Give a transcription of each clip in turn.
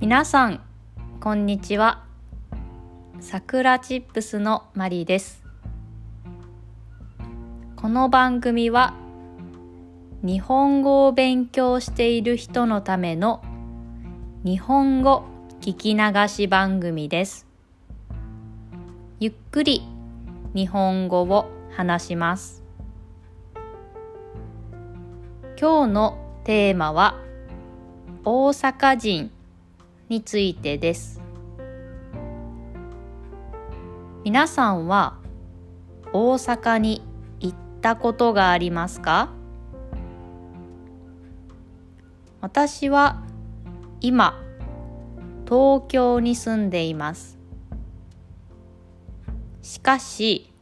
皆さんこんにちは。さくらチップスのマリーです。この番組は日本語を勉強している人のための日本語聞き流し番組です。ゆっくり日本語を話します。今日のテーマは大阪人についてです。皆さんは大阪に行ったことがありますか？私は今東京に住んでいます。しかし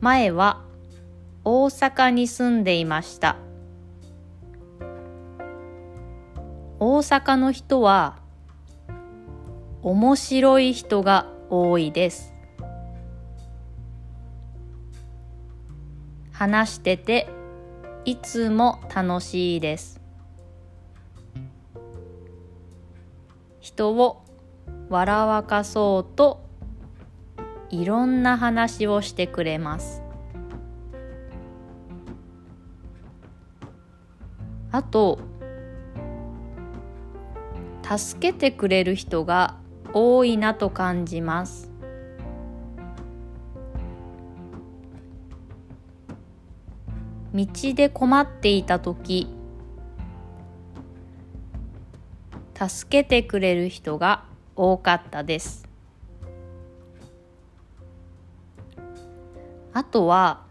前は大阪に住んでいました。阪の人は面白い人が多いです。話してていつも楽しいです。人を笑わかそうといろんな話をしてくれます。あと助けてくれる人が多いなと感じます。道で困っていた時助けてくれる人が多かったです。あとは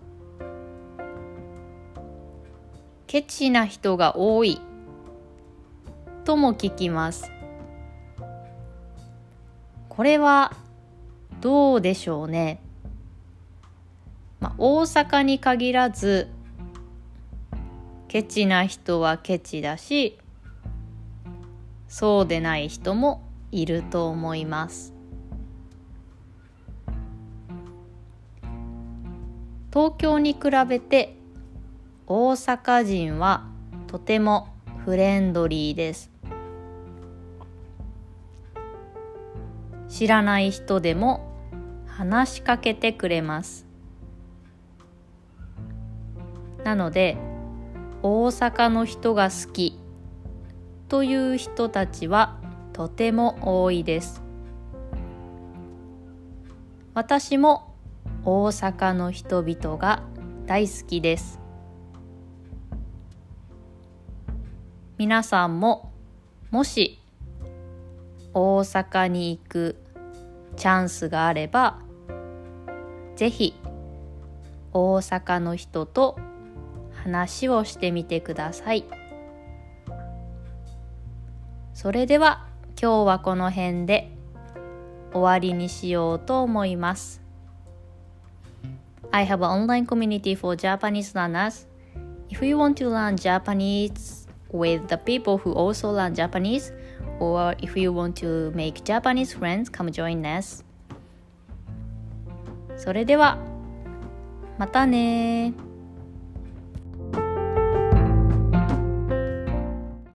ケチな人が多い。とも聞きます。これはどうでしょうね、まあ、大阪に限らずケチな人はケチだしそうでない人もいると思います。東京に比べて大阪人はとてもフレンドリーです。知らない人でも話しかけてくれます。なので大阪の人が好きという人たちはとても多いです。私も大阪の人々が大好きです。皆さんももし大阪に行くチャンスがあればぜひ大阪の人と話をしてみてくださいそれでは今日はこの辺で終わりにしようと思います I have an online community for Japanese learners. If you want to learn Japanese with the people who also learn Japanese, or if you want to make Japanese friends, come join us. それでは、またね